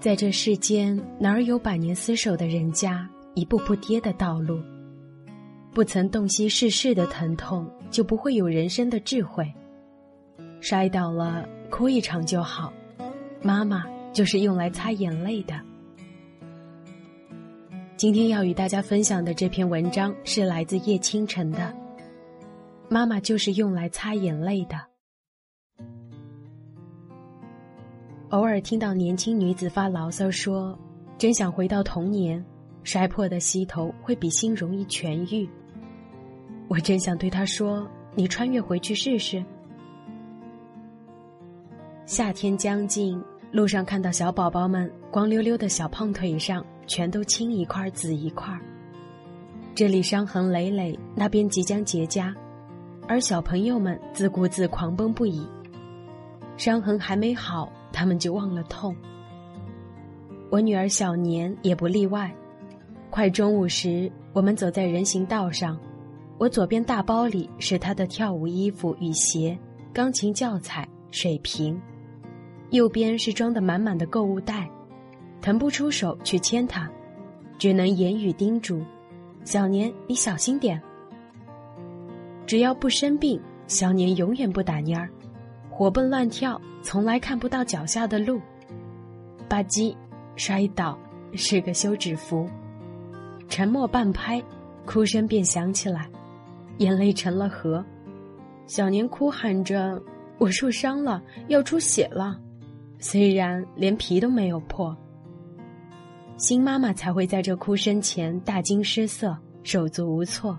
在这世间，哪儿有百年厮守的人家，一步步跌的道路？不曾洞悉世事的疼痛，就不会有人生的智慧。摔倒了，哭一场就好。妈妈就是用来擦眼泪的。今天要与大家分享的这篇文章是来自叶倾城的，《妈妈就是用来擦眼泪的》。偶尔听到年轻女子发牢骚说：“真想回到童年，摔破的膝头会比心容易痊愈。”我真想对她说：“你穿越回去试试。”夏天将近，路上看到小宝宝们光溜溜的小胖腿上全都青一块紫一块，这里伤痕累累，那边即将结痂，而小朋友们自顾自狂奔不已，伤痕还没好。他们就忘了痛。我女儿小年也不例外。快中午时，我们走在人行道上，我左边大包里是她的跳舞衣服与鞋、钢琴教材、水瓶，右边是装得满满的购物袋，腾不出手去牵她，只能言语叮嘱：“小年，你小心点。”只要不生病，小年永远不打蔫儿。活蹦乱跳，从来看不到脚下的路。吧唧，摔倒，是个休止符。沉默半拍，哭声便响起来，眼泪成了河。小年哭喊着：“我受伤了，要出血了。”虽然连皮都没有破。新妈妈才会在这哭声前大惊失色，手足无措。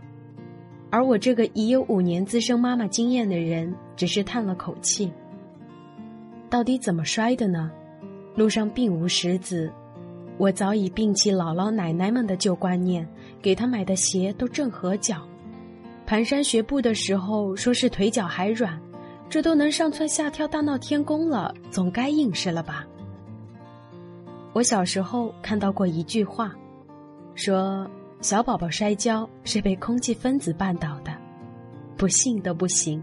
而我这个已有五年资深妈妈经验的人，只是叹了口气。到底怎么摔的呢？路上并无石子，我早已摒弃姥姥奶奶们的旧观念，给她买的鞋都正合脚。蹒跚学步的时候，说是腿脚还软，这都能上蹿下跳大闹天宫了，总该硬实了吧？我小时候看到过一句话，说。小宝宝摔跤是被空气分子绊倒的，不信都不行。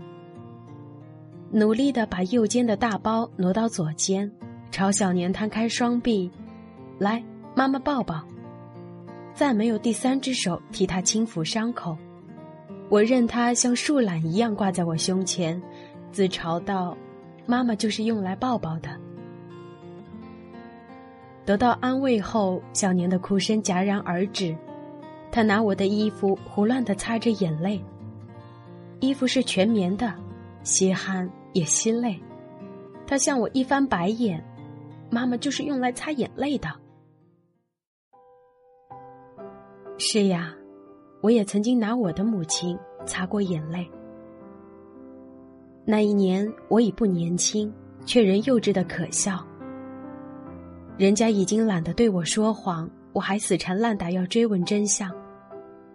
努力的把右肩的大包挪到左肩，朝小年摊开双臂，来，妈妈抱抱。再没有第三只手替他轻抚伤口，我任他像树懒一样挂在我胸前，自嘲道：“妈妈就是用来抱抱的。”得到安慰后，小年的哭声戛然而止。他拿我的衣服胡乱的擦着眼泪。衣服是全棉的，吸汗也吸泪。他向我一翻白眼：“妈妈就是用来擦眼泪的。”是呀，我也曾经拿我的母亲擦过眼泪。那一年我已不年轻，却仍幼稚的可笑。人家已经懒得对我说谎。我还死缠烂打要追问真相，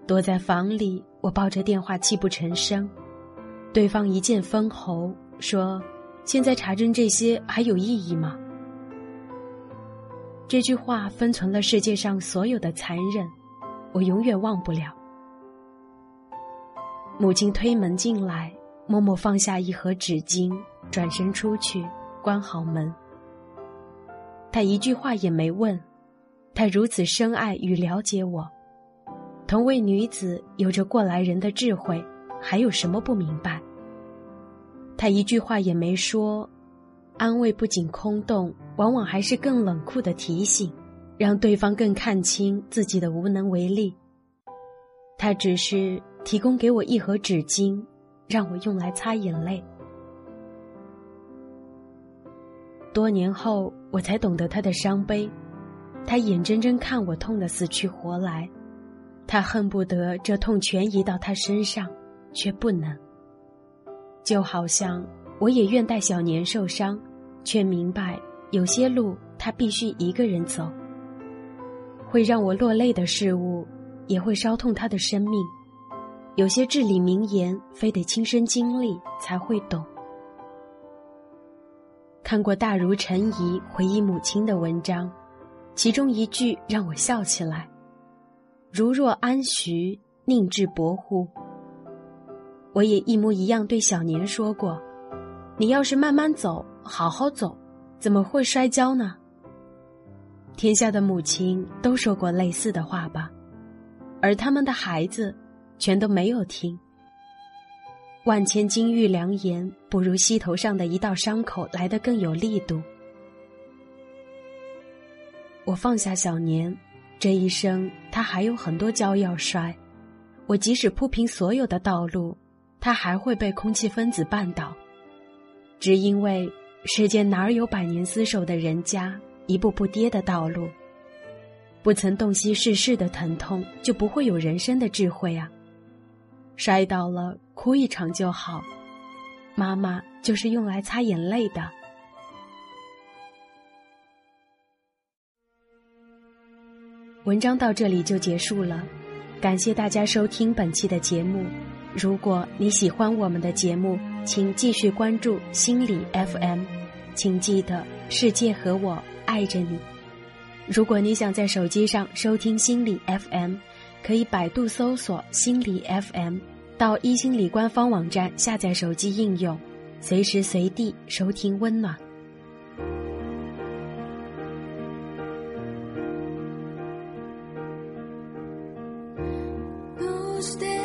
躲在房里，我抱着电话泣不成声。对方一剑封喉，说：“现在查证这些还有意义吗？”这句话封存了世界上所有的残忍，我永远忘不了。母亲推门进来，默默放下一盒纸巾，转身出去，关好门。他一句话也没问。他如此深爱与了解我，同为女子，有着过来人的智慧，还有什么不明白？他一句话也没说，安慰不仅空洞，往往还是更冷酷的提醒，让对方更看清自己的无能为力。他只是提供给我一盒纸巾，让我用来擦眼泪。多年后，我才懂得他的伤悲。他眼睁睁看我痛得死去活来，他恨不得这痛全移到他身上，却不能。就好像我也愿带小年受伤，却明白有些路他必须一个人走。会让我落泪的事物，也会烧痛他的生命。有些至理名言，非得亲身经历才会懂。看过大如陈怡回忆母亲的文章。其中一句让我笑起来：“如若安徐，宁至薄乎？”我也一模一样对小年说过：“你要是慢慢走，好好走，怎么会摔跤呢？”天下的母亲都说过类似的话吧，而他们的孩子，全都没有听。万千金玉良言，不如膝头上的一道伤口来得更有力度。我放下小年，这一生他还有很多跤要摔。我即使铺平所有的道路，他还会被空气分子绊倒。只因为世间哪儿有百年厮守的人家，一步步跌的道路。不曾洞悉世事的疼痛，就不会有人生的智慧啊！摔倒了，哭一场就好。妈妈就是用来擦眼泪的。文章到这里就结束了，感谢大家收听本期的节目。如果你喜欢我们的节目，请继续关注心理 FM。请记得，世界和我爱着你。如果你想在手机上收听心理 FM。可以百度搜索“心理 FM”，到一心理官方网站下载手机应用，随时随地收听温暖。stay.